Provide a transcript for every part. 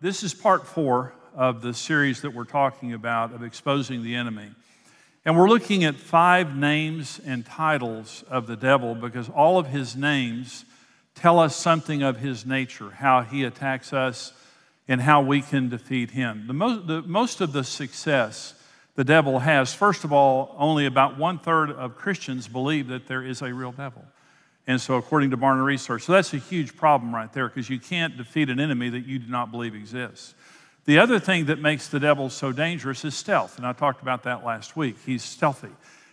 this is part four of the series that we're talking about of exposing the enemy. And we're looking at five names and titles of the devil because all of his names tell us something of his nature, how he attacks us, and how we can defeat him. The most, the, most of the success the devil has, first of all, only about one third of Christians believe that there is a real devil. And so, according to Barna Research, so that's a huge problem right there because you can't defeat an enemy that you do not believe exists. The other thing that makes the devil so dangerous is stealth, and I talked about that last week. He's stealthy.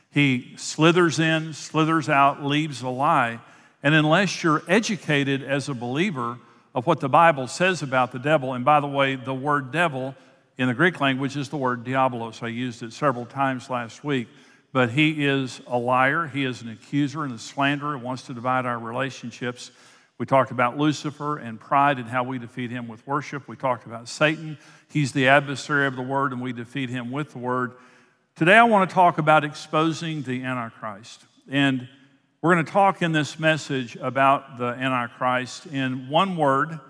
He slithers in, slithers out, leaves a lie, and unless you're educated as a believer of what the Bible says about the devil, and by the way, the word devil in the Greek language is the word diabolos. I used it several times last week. But he is a liar, he is an accuser and a slanderer, wants to divide our relationships. We talked about Lucifer and pride and how we defeat him with worship. We talked about Satan. He's the adversary of the word, and we defeat him with the word. Today, I want to talk about exposing the Antichrist. And we're going to talk in this message about the Antichrist in one word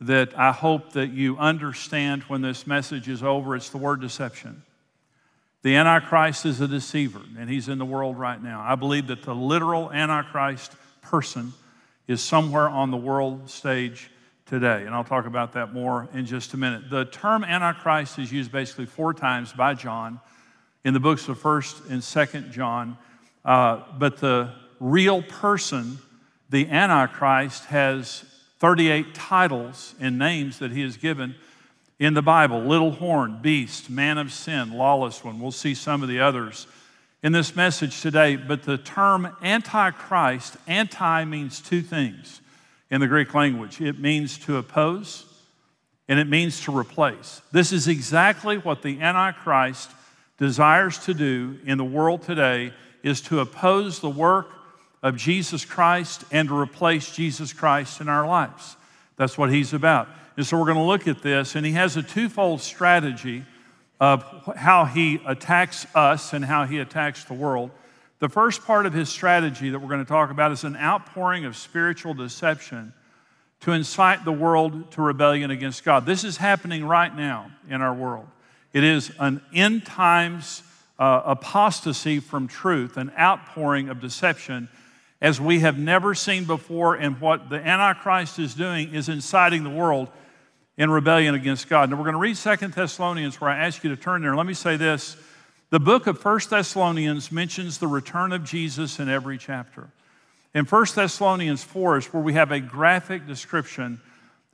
that I hope that you understand when this message is over. It's the word deception. The Antichrist is a deceiver, and he's in the world right now. I believe that the literal Antichrist person is somewhere on the world stage today. And I'll talk about that more in just a minute. The term Antichrist is used basically four times by John in the books of 1st and 2nd John. Uh, but the real person, the Antichrist, has 38 titles and names that he has given in the Bible little horn, beast, man of sin, lawless one. We'll see some of the others in this message today, but the term antichrist, anti means two things in the Greek language it means to oppose and it means to replace. This is exactly what the antichrist desires to do in the world today is to oppose the work of Jesus Christ and to replace Jesus Christ in our lives. That's what he's about. And so we're going to look at this, and he has a twofold strategy of how he attacks us and how he attacks the world. The first part of his strategy that we're going to talk about is an outpouring of spiritual deception to incite the world to rebellion against God. This is happening right now in our world. It is an end times uh, apostasy from truth, an outpouring of deception as we have never seen before. And what the Antichrist is doing is inciting the world in rebellion against God. Now we're going to read Second Thessalonians where I ask you to turn there. Let me say this. The book of First Thessalonians mentions the return of Jesus in every chapter. In First Thessalonians 4 is where we have a graphic description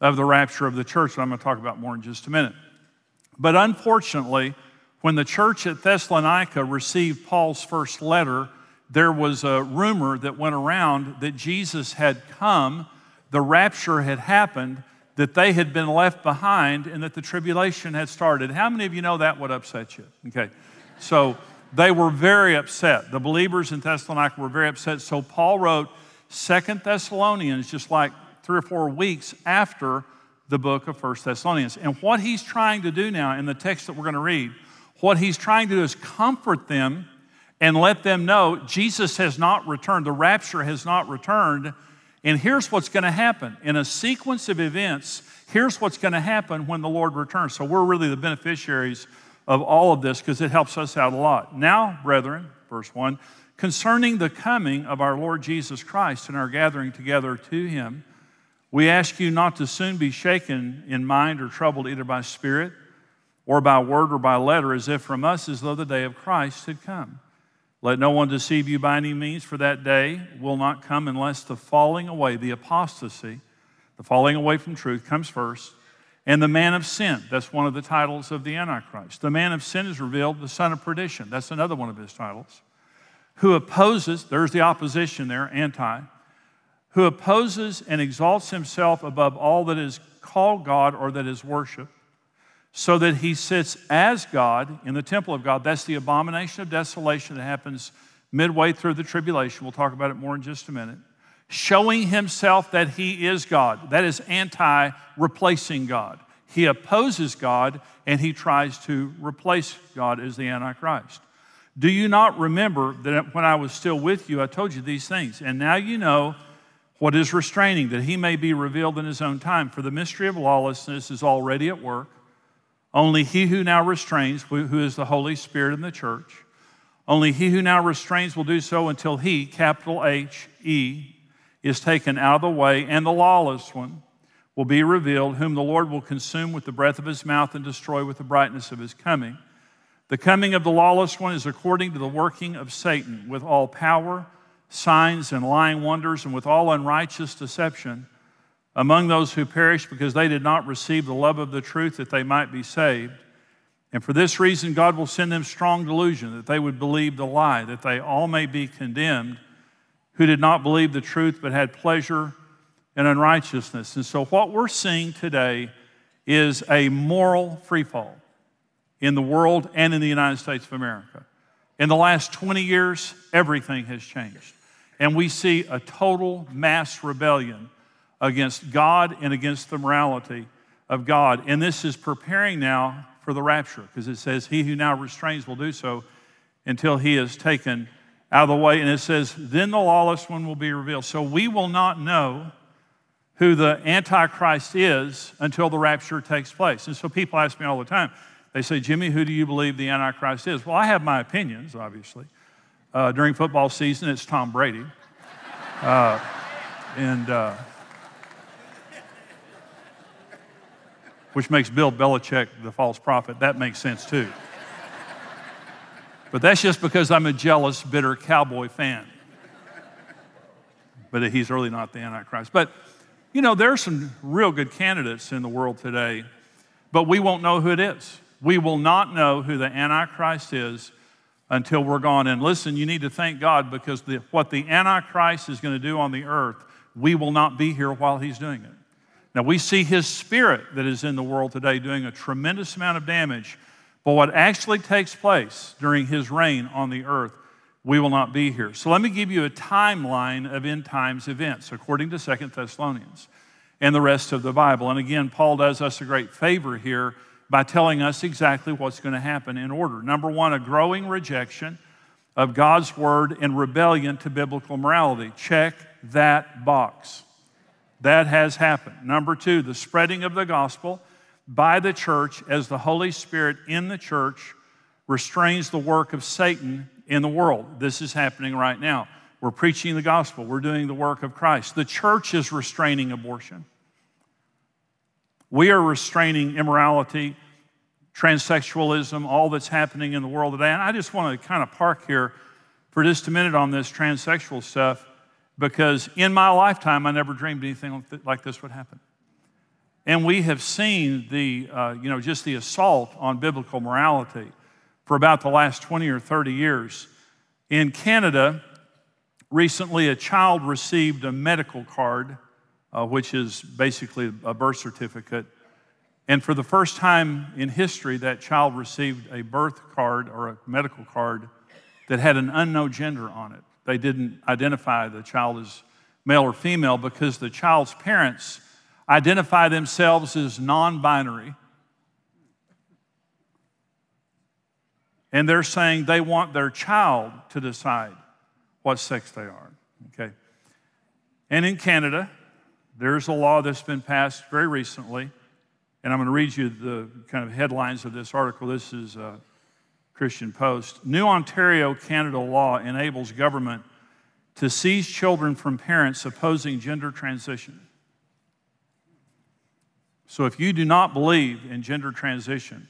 of the rapture of the church that I'm going to talk about more in just a minute. But unfortunately, when the church at Thessalonica received Paul's first letter, there was a rumor that went around that Jesus had come, the rapture had happened, that they had been left behind and that the tribulation had started. How many of you know that would upset you? Okay. So they were very upset. The believers in Thessalonica were very upset. So Paul wrote Second Thessalonians just like three or four weeks after the book of First Thessalonians. And what he's trying to do now in the text that we're going to read, what he's trying to do is comfort them and let them know Jesus has not returned. The rapture has not returned and here's what's going to happen in a sequence of events. Here's what's going to happen when the Lord returns. So we're really the beneficiaries of all of this because it helps us out a lot. Now, brethren, verse 1 concerning the coming of our Lord Jesus Christ and our gathering together to him, we ask you not to soon be shaken in mind or troubled either by spirit or by word or by letter, as if from us as though the day of Christ had come. Let no one deceive you by any means, for that day will not come unless the falling away, the apostasy, the falling away from truth comes first. And the man of sin, that's one of the titles of the Antichrist. The man of sin is revealed, the son of perdition, that's another one of his titles, who opposes, there's the opposition there, anti, who opposes and exalts himself above all that is called God or that is worshiped so that he sits as God in the temple of God. That's the abomination of desolation that happens midway through the tribulation. We'll talk about it more in just a minute. Showing himself that he is God. That is anti replacing God. He opposes God and he tries to replace God as the Antichrist. Do you not remember that when I was still with you, I told you these things? And now you know what is restraining, that he may be revealed in his own time. For the mystery of lawlessness is already at work. Only he who now restrains, who is the Holy Spirit in the church, only he who now restrains will do so until he, capital H E, is taken out of the way, and the lawless one will be revealed, whom the Lord will consume with the breath of his mouth and destroy with the brightness of his coming. The coming of the lawless one is according to the working of Satan, with all power, signs, and lying wonders, and with all unrighteous deception among those who perished because they did not receive the love of the truth that they might be saved. And for this reason, God will send them strong delusion that they would believe the lie, that they all may be condemned who did not believe the truth but had pleasure in unrighteousness. And so, what we're seeing today is a moral freefall in the world and in the United States of America. In the last 20 years, everything has changed. And we see a total mass rebellion against God and against the morality of God. And this is preparing now for the rapture because it says, He who now restrains will do so until he is taken out of the way. And it says, Then the lawless one will be revealed. So we will not know who the Antichrist is until the rapture takes place. And so people ask me all the time, they say, Jimmy, who do you believe the Antichrist is? Well, I have my opinions, obviously. Uh, during football season, it's Tom Brady. Uh, and uh, which makes Bill Belichick the false prophet. That makes sense too. But that's just because I'm a jealous, bitter cowboy fan. But he's really not the Antichrist. But, you know, there are some real good candidates in the world today, but we won't know who it is. We will not know who the Antichrist is until we're gone. And listen, you need to thank God because the, what the Antichrist is going to do on the earth, we will not be here while he's doing it. Now, we see his spirit that is in the world today doing a tremendous amount of damage, but what actually takes place during his reign on the earth, we will not be here. So, let me give you a timeline of end times events according to Second Thessalonians and the rest of the Bible. And again, Paul does us a great favor here by telling us exactly what's going to happen in order. Number one, a growing rejection of God's word and rebellion to biblical morality. Check that box. That has happened. Number two, the spreading of the gospel by the church as the Holy Spirit in the church restrains the work of Satan in the world. This is happening right now. We're preaching the gospel, we're doing the work of Christ. The church is restraining abortion. We are restraining immorality, transsexualism, all that's happening in the world today. And I just want to kind of park here for just a minute on this transsexual stuff because in my lifetime, I never dreamed anything like this would happen. And we have seen the, uh, you know, just the assault on biblical morality for about the last 20 or 30 years. In Canada, recently a child received a medical card uh, which is basically a birth certificate. And for the first time in history, that child received a birth card or a medical card that had an unknown gender on it. They didn't identify the child as male or female because the child's parents identify themselves as non binary. And they're saying they want their child to decide what sex they are. Okay? And in Canada, there's a law that's been passed very recently, and I'm going to read you the kind of headlines of this article. This is a Christian Post. New Ontario, Canada law enables government to seize children from parents opposing gender transition. So if you do not believe in gender transition,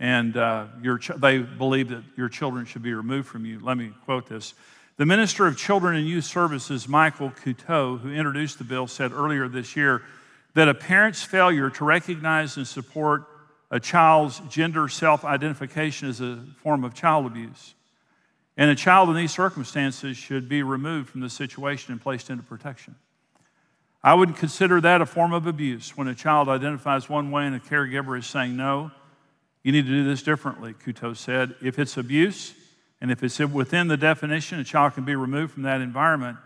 and uh, ch- they believe that your children should be removed from you. Let me quote this. The Minister of Children and Youth Services, Michael Coteau, who introduced the bill, said earlier this year that a parent's failure to recognize and support a child's gender self identification is a form of child abuse. And a child in these circumstances should be removed from the situation and placed into protection. I would consider that a form of abuse when a child identifies one way and a caregiver is saying, no, you need to do this differently, Coteau said. If it's abuse, and if it's within the definition, a child can be removed from that environment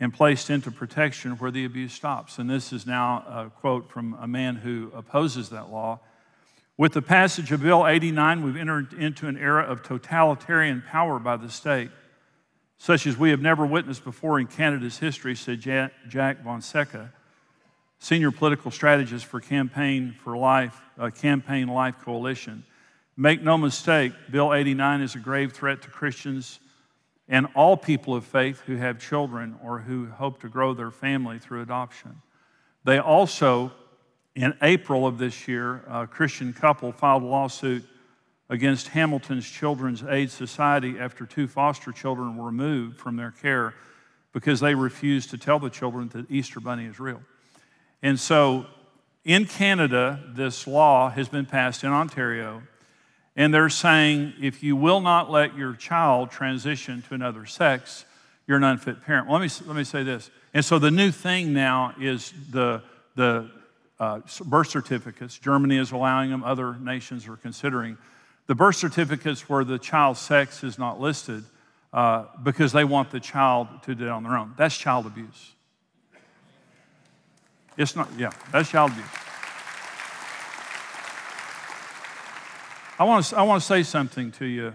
and placed into protection where the abuse stops. And this is now a quote from a man who opposes that law. With the passage of Bill 89, we've entered into an era of totalitarian power by the state. such as we have never witnessed before in Canada's history, said Jack Fonseca, senior political strategist for Campaign for Life, uh, Campaign Life Coalition. Make no mistake, Bill 89 is a grave threat to Christians and all people of faith who have children or who hope to grow their family through adoption. They also, in April of this year, a Christian couple filed a lawsuit against Hamilton's Children's Aid Society after two foster children were removed from their care because they refused to tell the children that Easter Bunny is real. And so in Canada, this law has been passed in Ontario, and they're saying if you will not let your child transition to another sex, you're an unfit parent. Well, let, me, let me say this. And so the new thing now is the, the uh, birth certificates. Germany is allowing them, other nations are considering the birth certificates where the child's sex is not listed uh, because they want the child to do it on their own. That's child abuse. It's not, yeah, that's child abuse. I want to, I want to say something to you.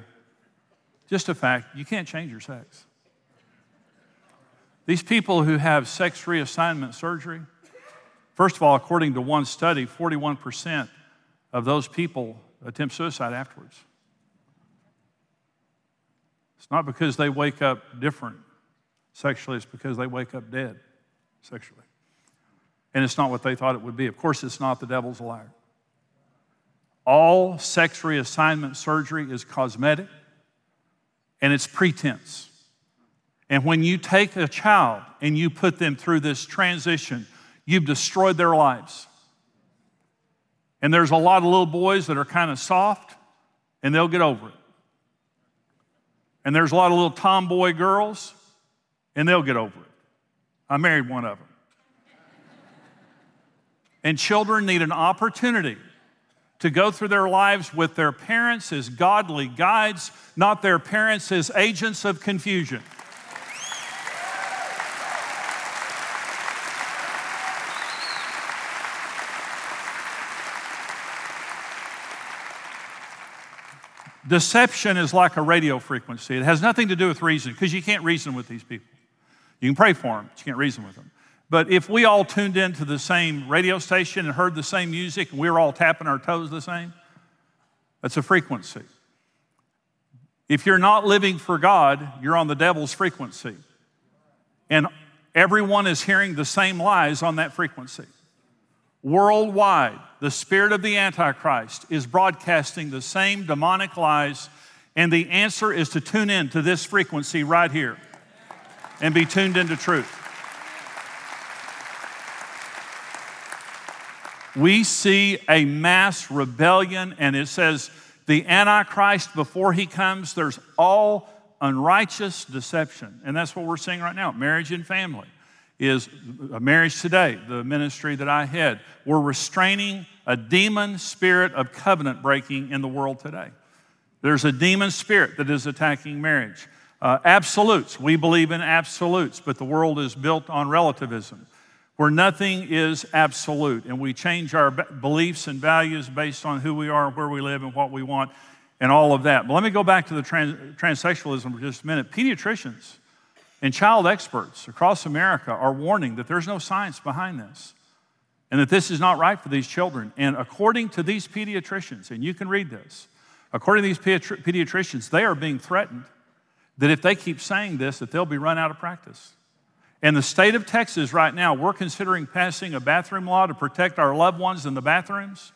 Just a fact you can't change your sex. These people who have sex reassignment surgery, first of all, according to one study, 41% of those people attempt suicide afterwards. It's not because they wake up different sexually, it's because they wake up dead sexually. And it's not what they thought it would be. Of course, it's not. The devil's liar. All sex reassignment surgery is cosmetic and it's pretense. And when you take a child and you put them through this transition, you've destroyed their lives. And there's a lot of little boys that are kind of soft and they'll get over it. And there's a lot of little tomboy girls and they'll get over it. I married one of them. and children need an opportunity to go through their lives with their parents as godly guides, not their parents as agents of confusion. Deception is like a radio frequency. It has nothing to do with reason because you can't reason with these people. You can pray for them, but you can't reason with them. But if we all tuned into the same radio station and heard the same music and we were all tapping our toes the same, that's a frequency. If you're not living for God, you're on the devil's frequency. And everyone is hearing the same lies on that frequency. Worldwide, the spirit of the Antichrist is broadcasting the same demonic lies, and the answer is to tune in to this frequency right here and be tuned into truth. We see a mass rebellion, and it says the Antichrist, before he comes, there's all unrighteous deception. And that's what we're seeing right now marriage and family is a marriage today, the ministry that I head. We're restraining a demon spirit of covenant breaking in the world today. There's a demon spirit that is attacking marriage. Uh, absolutes, we believe in absolutes, but the world is built on relativism, where nothing is absolute, and we change our beliefs and values based on who we are, where we live, and what we want, and all of that. But let me go back to the trans- transsexualism for just a minute. Pediatricians, and child experts across America are warning that there's no science behind this and that this is not right for these children. And according to these pediatricians, and you can read this, according to these pediatricians, they are being threatened that if they keep saying this, that they'll be run out of practice. In the state of Texas right now, we're considering passing a bathroom law to protect our loved ones in the bathrooms,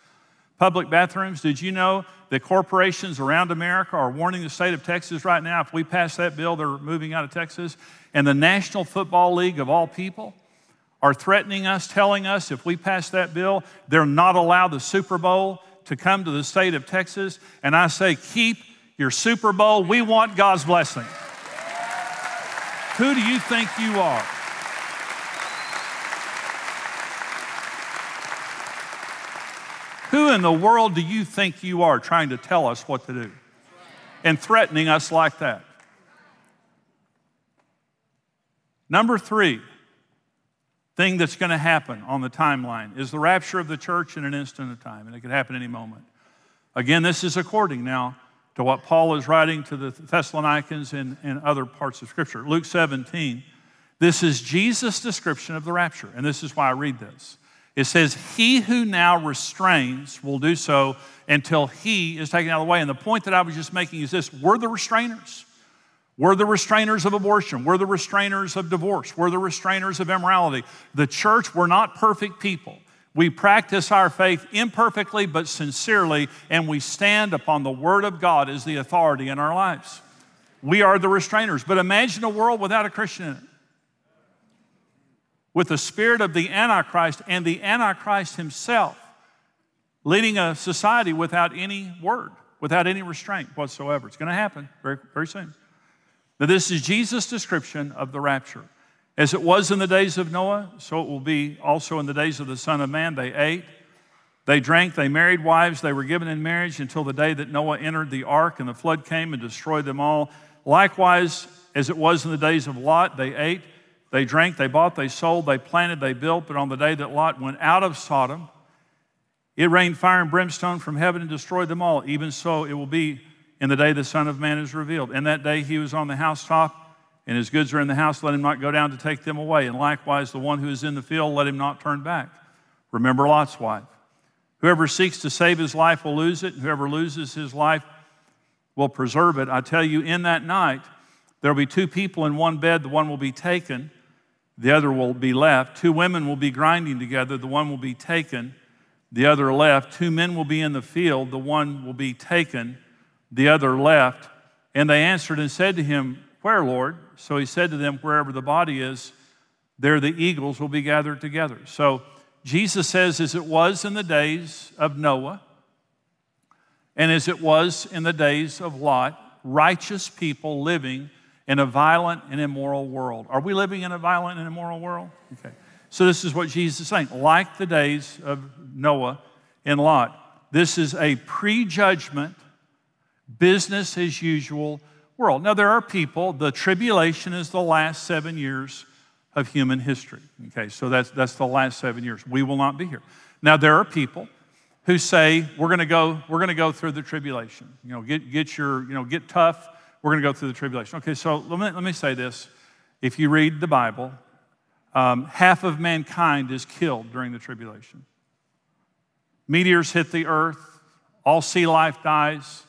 public bathrooms. Did you know that corporations around America are warning the state of Texas right now if we pass that bill, they're moving out of Texas? And the National Football League, of all people, are threatening us, telling us if we pass that bill, they're not allowed the Super Bowl to come to the state of Texas. And I say, keep your Super Bowl. We want God's blessing. Who do you think you are? Who in the world do you think you are trying to tell us what to do and threatening us like that? Number three thing that's going to happen on the timeline is the rapture of the church in an instant of time, and it could happen any moment. Again, this is according now to what Paul is writing to the Thessalonians and, and other parts of Scripture. Luke 17, this is Jesus' description of the rapture, and this is why I read this. It says, He who now restrains will do so until he is taken out of the way. And the point that I was just making is this we're the restrainers. We're the restrainers of abortion. We're the restrainers of divorce. We're the restrainers of immorality. The church, we're not perfect people. We practice our faith imperfectly but sincerely, and we stand upon the Word of God as the authority in our lives. We are the restrainers. But imagine a world without a Christian in it. With the spirit of the Antichrist and the Antichrist himself leading a society without any word, without any restraint whatsoever. It's going to happen very, very soon. Now, this is Jesus' description of the rapture. As it was in the days of Noah, so it will be also in the days of the Son of Man. They ate, they drank, they married wives, they were given in marriage until the day that Noah entered the ark and the flood came and destroyed them all. Likewise, as it was in the days of Lot, they ate, they drank, they bought, they sold, they planted, they built. But on the day that Lot went out of Sodom, it rained fire and brimstone from heaven and destroyed them all. Even so, it will be in the day the Son of Man is revealed. In that day, he was on the housetop and his goods are in the house, let him not go down to take them away. And likewise, the one who is in the field, let him not turn back. Remember Lot's wife. Whoever seeks to save his life will lose it, and whoever loses his life will preserve it. I tell you, in that night, there will be two people in one bed. The one will be taken, the other will be left. Two women will be grinding together. The one will be taken, the other left. Two men will be in the field. The one will be taken, the other left. And they answered and said to him, where, Lord? So he said to them, Wherever the body is, there the eagles will be gathered together. So Jesus says, As it was in the days of Noah, and as it was in the days of Lot, righteous people living in a violent and immoral world. Are we living in a violent and immoral world? Okay. So this is what Jesus is saying. Like the days of Noah and Lot, this is a prejudgment, business as usual world. Now, there are people, the tribulation is the last seven years of human history. Okay, so that's, that's the last seven years. We will not be here. Now, there are people who say, we're to go, we're to go through the tribulation. You know, get, get your, you know, get tough. We're going to go through the tribulation. Okay, so let me, let me say this. If you read the Bible, um, half of mankind is killed during the tribulation. Meteors hit the earth, all sea life dies,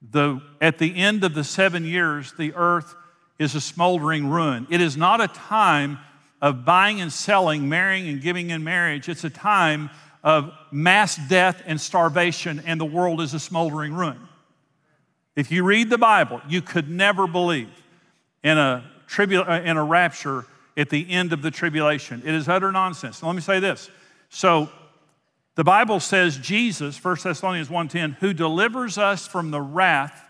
the, at the end of the seven years, the earth is a smoldering ruin. It is not a time of buying and selling, marrying and giving in marriage. It's a time of mass death and starvation, and the world is a smoldering ruin. If you read the Bible, you could never believe in a, tribu- uh, in a rapture at the end of the tribulation. It is utter nonsense. Now, let me say this. So, the Bible says Jesus, 1 Thessalonians 1:10, who delivers us from the wrath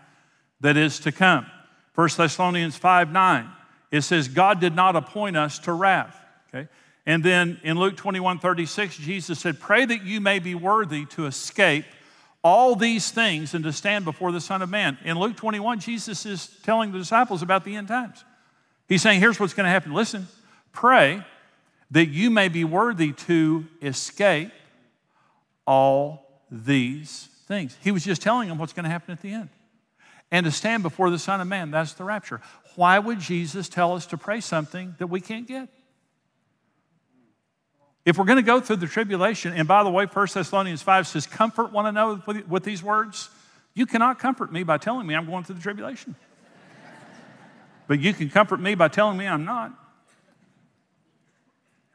that is to come. 1 Thessalonians 5:9, it says God did not appoint us to wrath. Okay? And then in Luke 21, 36, Jesus said, Pray that you may be worthy to escape all these things and to stand before the Son of Man. In Luke 21, Jesus is telling the disciples about the end times. He's saying, Here's what's going to happen. Listen, pray that you may be worthy to escape all these things. He was just telling them what's going to happen at the end. And to stand before the Son of Man, that's the rapture. Why would Jesus tell us to pray something that we can't get? If we're going to go through the tribulation, and by the way, 1 Thessalonians 5 says, comfort one another with these words. You cannot comfort me by telling me I'm going through the tribulation. but you can comfort me by telling me I'm not.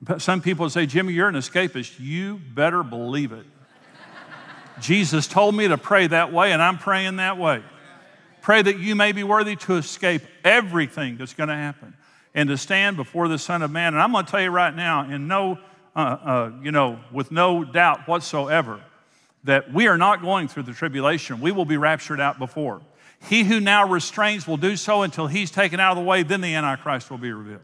But Some people say, Jimmy, you're an escapist. You better believe it. Jesus told me to pray that way, and I'm praying that way. Pray that you may be worthy to escape everything that's going to happen and to stand before the Son of Man. And I'm going to tell you right now, in no, uh, uh, you know, with no doubt whatsoever, that we are not going through the tribulation. We will be raptured out before. He who now restrains will do so until he's taken out of the way, then the Antichrist will be revealed.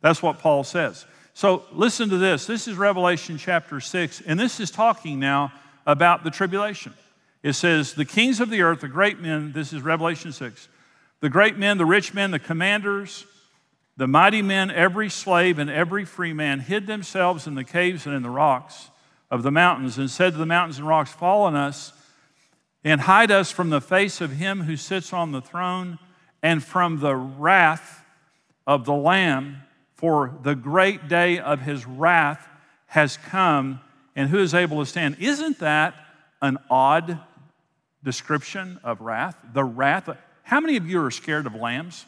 That's what Paul says. So listen to this. This is Revelation chapter 6, and this is talking now about the tribulation. It says, The kings of the earth, the great men, this is Revelation 6, the great men, the rich men, the commanders, the mighty men, every slave and every free man hid themselves in the caves and in the rocks of the mountains and said to the mountains and rocks, Fall on us and hide us from the face of him who sits on the throne and from the wrath of the Lamb, for the great day of his wrath has come, and who is able to stand? Isn't that an odd description of wrath? The wrath. How many of you are scared of lambs?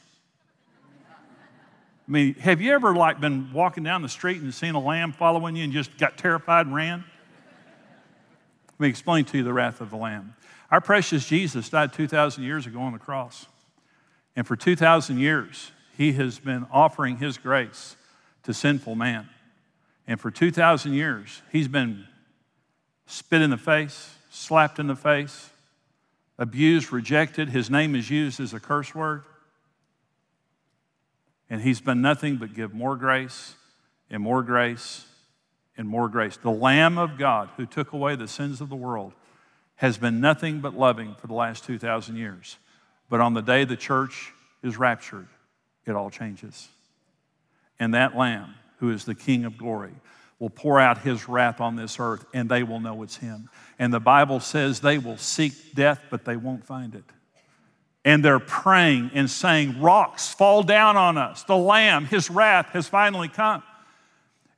I mean, have you ever like been walking down the street and seen a lamb following you and just got terrified and ran? Let me explain to you the wrath of the lamb. Our precious Jesus died 2,000 years ago on the cross. And for 2,000 years, he has been offering his grace to sinful man. And for 2,000 years, he's been spit in the face, slapped in the face, abused, rejected. His name is used as a curse word. And he's been nothing but give more grace and more grace and more grace. The Lamb of God who took away the sins of the world has been nothing but loving for the last 2,000 years. But on the day the church is raptured, it all changes. And that Lamb, who is the King of glory, will pour out his wrath on this earth, and they will know it's him. And the Bible says they will seek death, but they won't find it. And they're praying and saying, Rocks fall down on us. The Lamb, his wrath has finally come.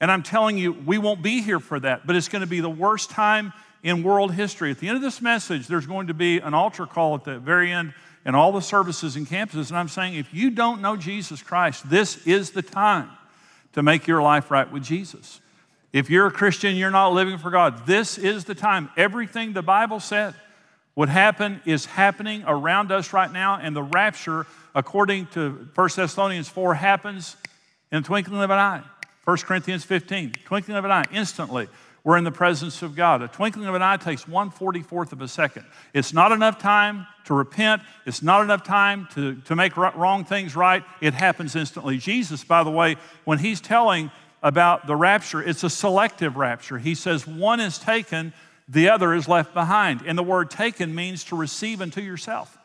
And I'm telling you, we won't be here for that, but it's going to be the worst time in world history. At the end of this message, there's going to be an altar call at the very end and all the services and campuses. And I'm saying, if you don't know Jesus Christ, this is the time to make your life right with Jesus. If you're a Christian, you're not living for God, this is the time. Everything the Bible said would happened is happening around us right now, and the rapture, according to 1 Thessalonians 4, happens in the twinkling of an eye. 1 Corinthians 15, twinkling of an eye, instantly we're in the presence of God. A twinkling of an eye takes 144th of a second. It's not enough time to repent, it's not enough time to, to make wrong things right. It happens instantly. Jesus, by the way, when he's telling about the rapture, it's a selective rapture. He says one is taken, the other is left behind. And the word taken means to receive unto yourself.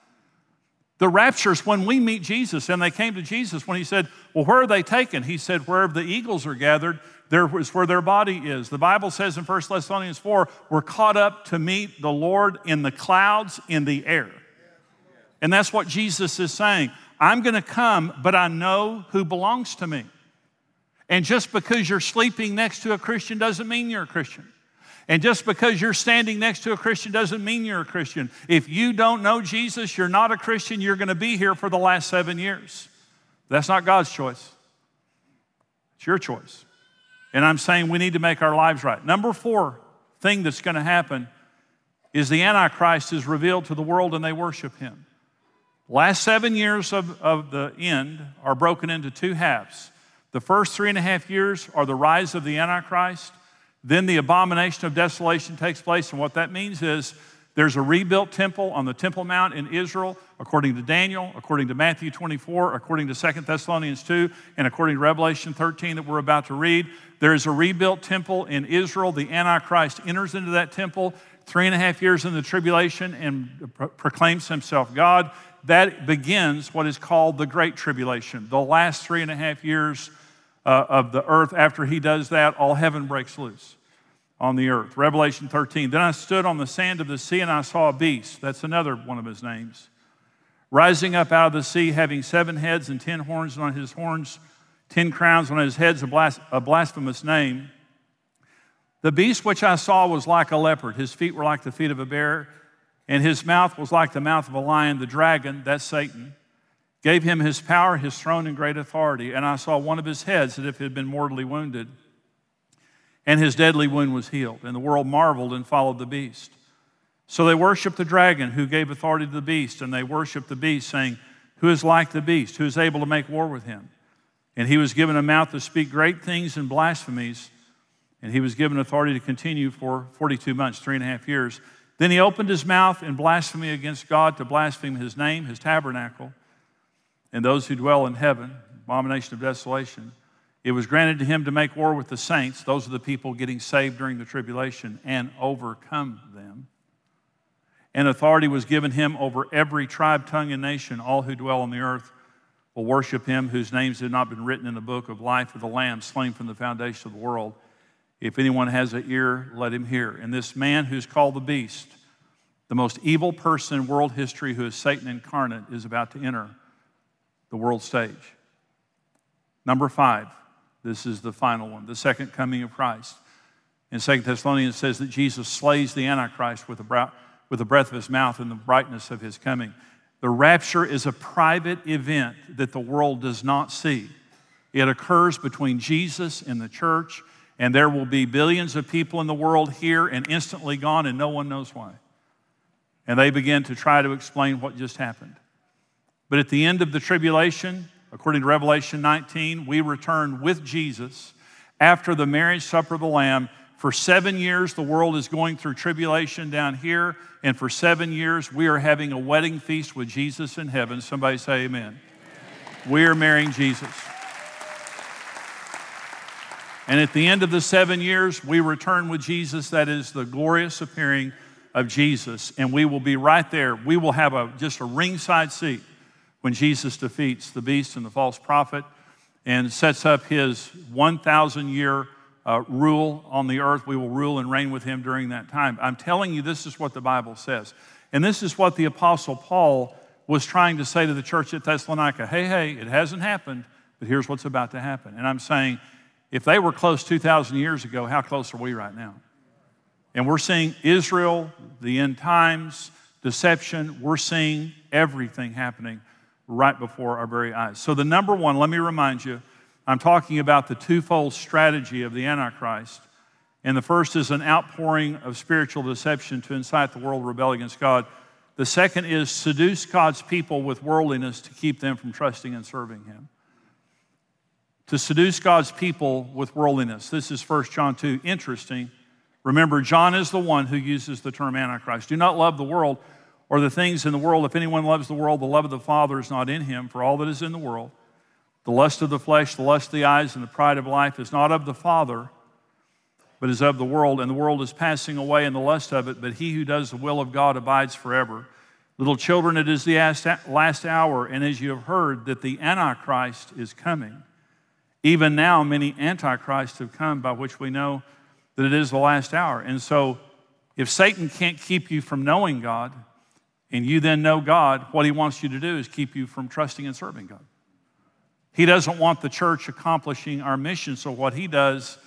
The rapture is when we meet Jesus, and they came to Jesus when he said, Well, where are they taken? He said, Wherever the eagles are gathered, there is where their body is. The Bible says in 1 Thessalonians 4, we're caught up to meet the Lord in the clouds in the air. And that's what Jesus is saying. I'm going to come, but I know who belongs to me. And just because you're sleeping next to a Christian doesn't mean you're a Christian. And just because you're standing next to a Christian doesn't mean you're a Christian. If you don't know Jesus, you're not a Christian, you're going to be here for the last seven years. That's not God's choice, it's your choice. And I'm saying we need to make our lives right. Number four thing that's going to happen is the Antichrist is revealed to the world and they worship him. Last seven years of, of the end are broken into two halves. The first three and a half years are the rise of the Antichrist. Then the abomination of desolation takes place. And what that means is there's a rebuilt temple on the Temple Mount in Israel, according to Daniel, according to Matthew 24, according to 2 Thessalonians 2, and according to Revelation 13 that we're about to read. There is a rebuilt temple in Israel. The Antichrist enters into that temple three and a half years in the tribulation and pro- proclaims himself God. That begins what is called the Great Tribulation. The last three and a half years uh, of the earth, after he does that, all heaven breaks loose on the earth. Revelation 13. Then I stood on the sand of the sea and I saw a beast. That's another one of his names. Rising up out of the sea, having seven heads and ten horns, and on his horns, ten crowns, on his heads, a, blas- a blasphemous name. The beast which I saw was like a leopard. His feet were like the feet of a bear, and his mouth was like the mouth of a lion. The dragon, that's Satan, gave him his power, his throne, and great authority. And I saw one of his heads as if it had been mortally wounded and his deadly wound was healed. And the world marveled and followed the beast. So they worshiped the dragon who gave authority to the beast, and they worshiped the beast, saying, Who is like the beast? Who is able to make war with him? And he was given a mouth to speak great things and blasphemies, and he was given authority to continue for 42 months, three and a half years. Then he opened his mouth in blasphemy against God to blaspheme his name, his tabernacle, and those who dwell in heaven, abomination of desolation. It was granted to him to make war with the saints, those are the people getting saved during the tribulation, and overcome them. And authority was given him over every tribe, tongue, and nation. All who dwell on the earth will worship him whose names have not been written in the book of life of the Lamb, slain from the foundation of the world. If anyone has an ear, let him hear. And this man who's called the beast The most evil person in world history, who is Satan incarnate, is about to enter the world stage. Number five, this is the final one, the second coming of Christ. In 2 Thessalonians says that Jesus slays the Antichrist with the, with the breath of his mouth and the brightness of his coming. The rapture is a private event that the world does not see. It occurs between Jesus and the church, and there will be billions of people in the world here and instantly gone, and no one knows why. And they begin to try to explain what just happened. But at the end of the tribulation, according to Revelation 19, we return with Jesus after the marriage supper of the Lamb. For seven years, the world is going through tribulation down here, and for seven years, we are having a wedding feast with Jesus in heaven. Somebody say amen. amen. We are marrying Jesus. And at the end of the seven years, we return with Jesus. That is the glorious appearing of Jesus. And we will be right there. We will have a, just a ringside seat when Jesus defeats the beast and the false prophet and sets up his 1,000 year uh, rule on the earth. We will rule and reign with him during that time. I'm telling you, this is what the Bible says. And this is what the Apostle Paul was trying to say to the church at Thessalonica hey, hey, it hasn't happened, but here's what's about to happen. And I'm saying, if they were close 2,000 years ago, how close are we right now? And we're seeing Israel, the end times, deception. We're seeing everything happening right before our very eyes. So, the number one, let me remind you, I'm talking about the twofold strategy of the Antichrist. And the first is an outpouring of spiritual deception to incite the world to rebel against God. The second is seduce God's people with worldliness to keep them from trusting and serving Him to seduce God's people with worldliness. This is 1 John 2. Interesting. Remember, John is the one who uses the term Antichrist. Do not love the world or the things in the world. If anyone loves the world, the love of the Father is not in him, for all that is in the world, the lust of the flesh, the lust of the eyes, and the pride of life is not of the Father, but is of the world. And the world is passing away in the lust of it, but he who does the will of God abides forever. Little children, it is the last hour, and as you have heard, that the Antichrist is coming. Even now, many antichrists have come by which we know that it is the last hour. And so, if Satan can't keep you from knowing God, and you then know God, what he wants you to do is keep you from trusting and serving God. He doesn't want the church accomplishing our mission, so what he does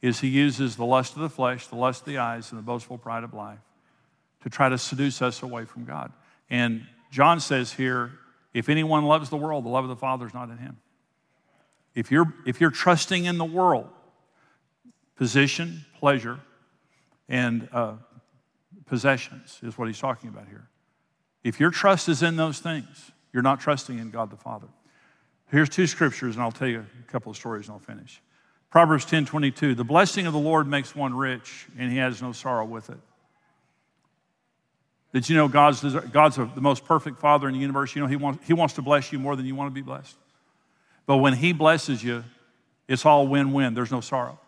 is he uses the lust of the flesh, the lust of the eyes, and the boastful pride of life to try to seduce us away from God. And John says here, if anyone loves the world, the love of the Father is not in him. If you're, if you're trusting in the world, position, pleasure, and uh, possessions is what he's talking about here. If your trust is in those things, you're not trusting in God the Father. Here's two scriptures, and I'll tell you a couple of stories and I'll finish. Proverbs 10 22. The blessing of the Lord makes one rich, and he has no sorrow with it. Did you know God's, God's the most perfect Father in the universe? You know, he wants, he wants to bless you more than you want to be blessed. But when He blesses you, it's all win win, there's no sorrow.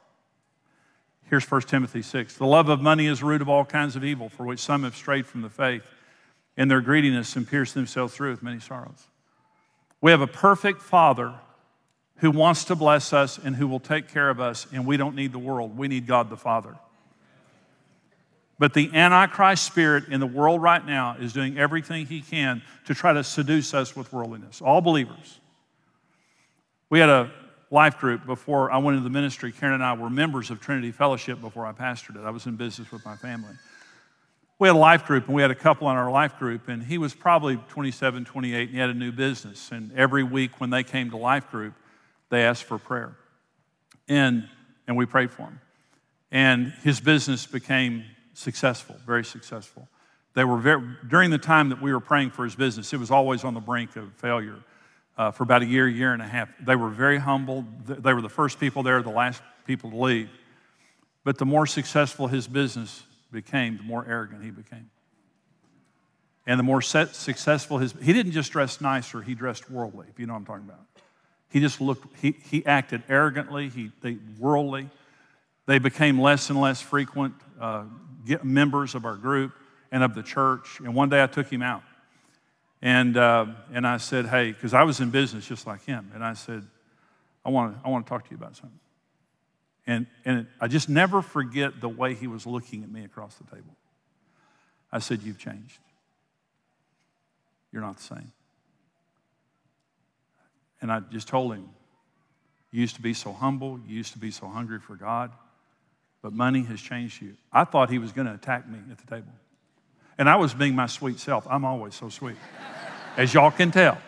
Here's 1 Timothy 6. The love of money is the root of all kinds of evil, for which some have strayed from the faith, and their greediness and pierced themselves through with many sorrows. We have a perfect Father who wants to bless us and who will take care of us, and we don't need the world. We need God the Father. But the Antichrist spirit in the world right now is doing everything he can to try to seduce us with worldliness. All believers. We had a life group before I went into the ministry. Karen and I were members of Trinity Fellowship before I pastored it. I was in business with my family. We had a life group, and we had a couple in our life group, and he was probably 27, 28, and he had a new business. And every week when they came to life group, they asked for prayer. And, and we prayed for him. And his business became successful, very successful. They were very, during the time that we were praying for his business, it was always on the brink of failure uh, for about a year, year and a half. They were very humble. They were the first people there, the last people to leave. But the more successful his business became, the more arrogant he became. And the more successful his, he didn't just dress nicer, he dressed worldly, if you know what I'm talking about. He just looked, he, he acted arrogantly, he, they, worldly. They became less and less frequent uh, members of our group and of the church. And one day I took him out. And, uh, and I said, hey, because I was in business just like him. And I said, I want to I wanna talk to you about something. And, and I just never forget the way he was looking at me across the table. I said, You've changed. You're not the same. And I just told him, You used to be so humble, you used to be so hungry for God, but money has changed you. I thought he was going to attack me at the table. And I was being my sweet self. I'm always so sweet, as y'all can tell.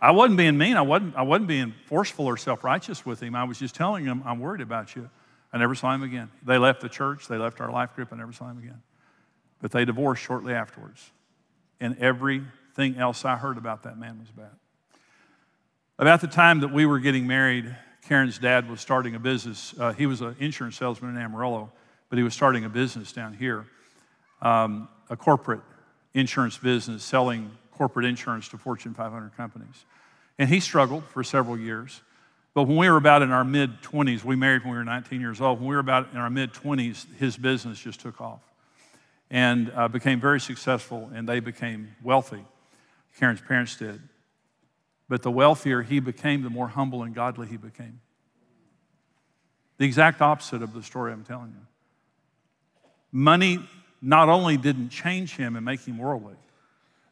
I wasn't being mean. I wasn't, I wasn't being forceful or self righteous with him. I was just telling him, I'm worried about you. I never saw him again. They left the church, they left our life group. I never saw him again. But they divorced shortly afterwards. And everything else I heard about that man was bad. About the time that we were getting married, Karen's dad was starting a business. Uh, he was an insurance salesman in Amarillo, but he was starting a business down here, um, a corporate insurance business selling corporate insurance to Fortune 500 companies. And he struggled for several years. But when we were about in our mid 20s, we married when we were 19 years old. When we were about in our mid 20s, his business just took off and uh, became very successful, and they became wealthy. Karen's parents did. But the wealthier he became, the more humble and godly he became. The exact opposite of the story I'm telling you. Money not only didn't change him and make him worldly,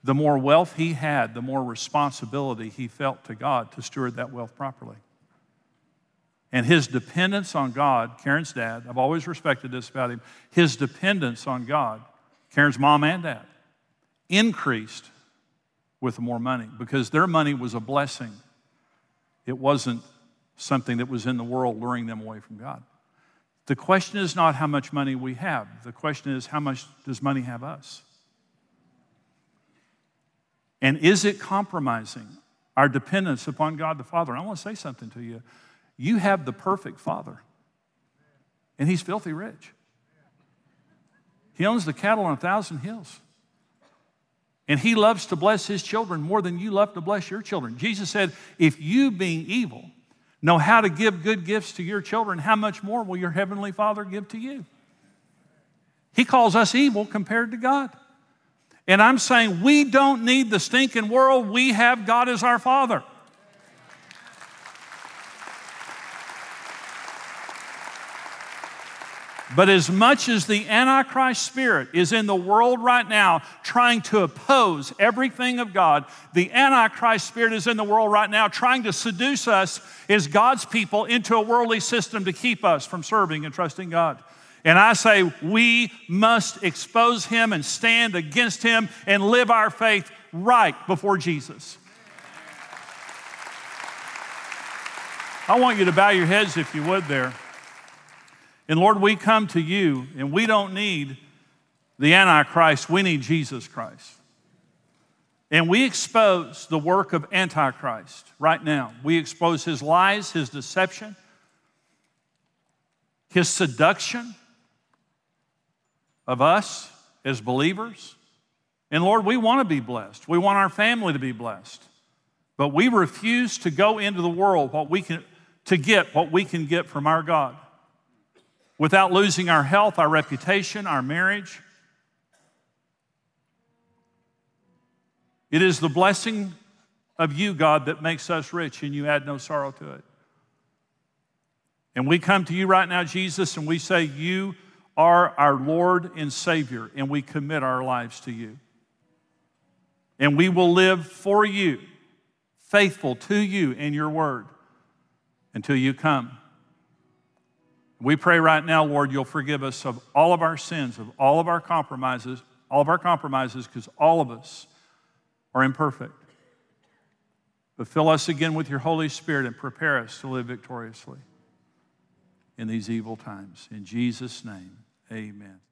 the more wealth he had, the more responsibility he felt to God to steward that wealth properly. And his dependence on God, Karen's dad, I've always respected this about him, his dependence on God, Karen's mom and dad, increased with more money because their money was a blessing. It wasn't something that was in the world luring them away from God. The question is not how much money we have, the question is how much does money have us? And is it compromising our dependence upon God the Father? I want to say something to you. You have the perfect Father, and He's filthy rich. He owns the cattle on a thousand hills. And he loves to bless his children more than you love to bless your children. Jesus said, If you, being evil, know how to give good gifts to your children, how much more will your heavenly Father give to you? He calls us evil compared to God. And I'm saying we don't need the stinking world. We have God as our Father. But as much as the Antichrist spirit is in the world right now trying to oppose everything of God, the Antichrist spirit is in the world right now trying to seduce us as God's people into a worldly system to keep us from serving and trusting God. And I say we must expose him and stand against him and live our faith right before Jesus. I want you to bow your heads if you would there. And Lord, we come to you and we don't need the Antichrist, we need Jesus Christ. And we expose the work of Antichrist right now. We expose his lies, his deception, his seduction of us as believers. And Lord, we want to be blessed. We want our family to be blessed. But we refuse to go into the world what we can, to get what we can get from our God without losing our health, our reputation, our marriage. It is the blessing of you, God, that makes us rich, and you add no sorrow to it. And we come to you right now, Jesus, and we say, You are our Lord and Savior, and we commit our lives to you. And we will live for you, faithful to you and your word until you come. We pray right now, Lord, you'll forgive us of all of our sins, of all of our compromises, all of our compromises, because all of us are imperfect. But fill us again with your Holy Spirit and prepare us to live victoriously in these evil times. In Jesus' name. Amen.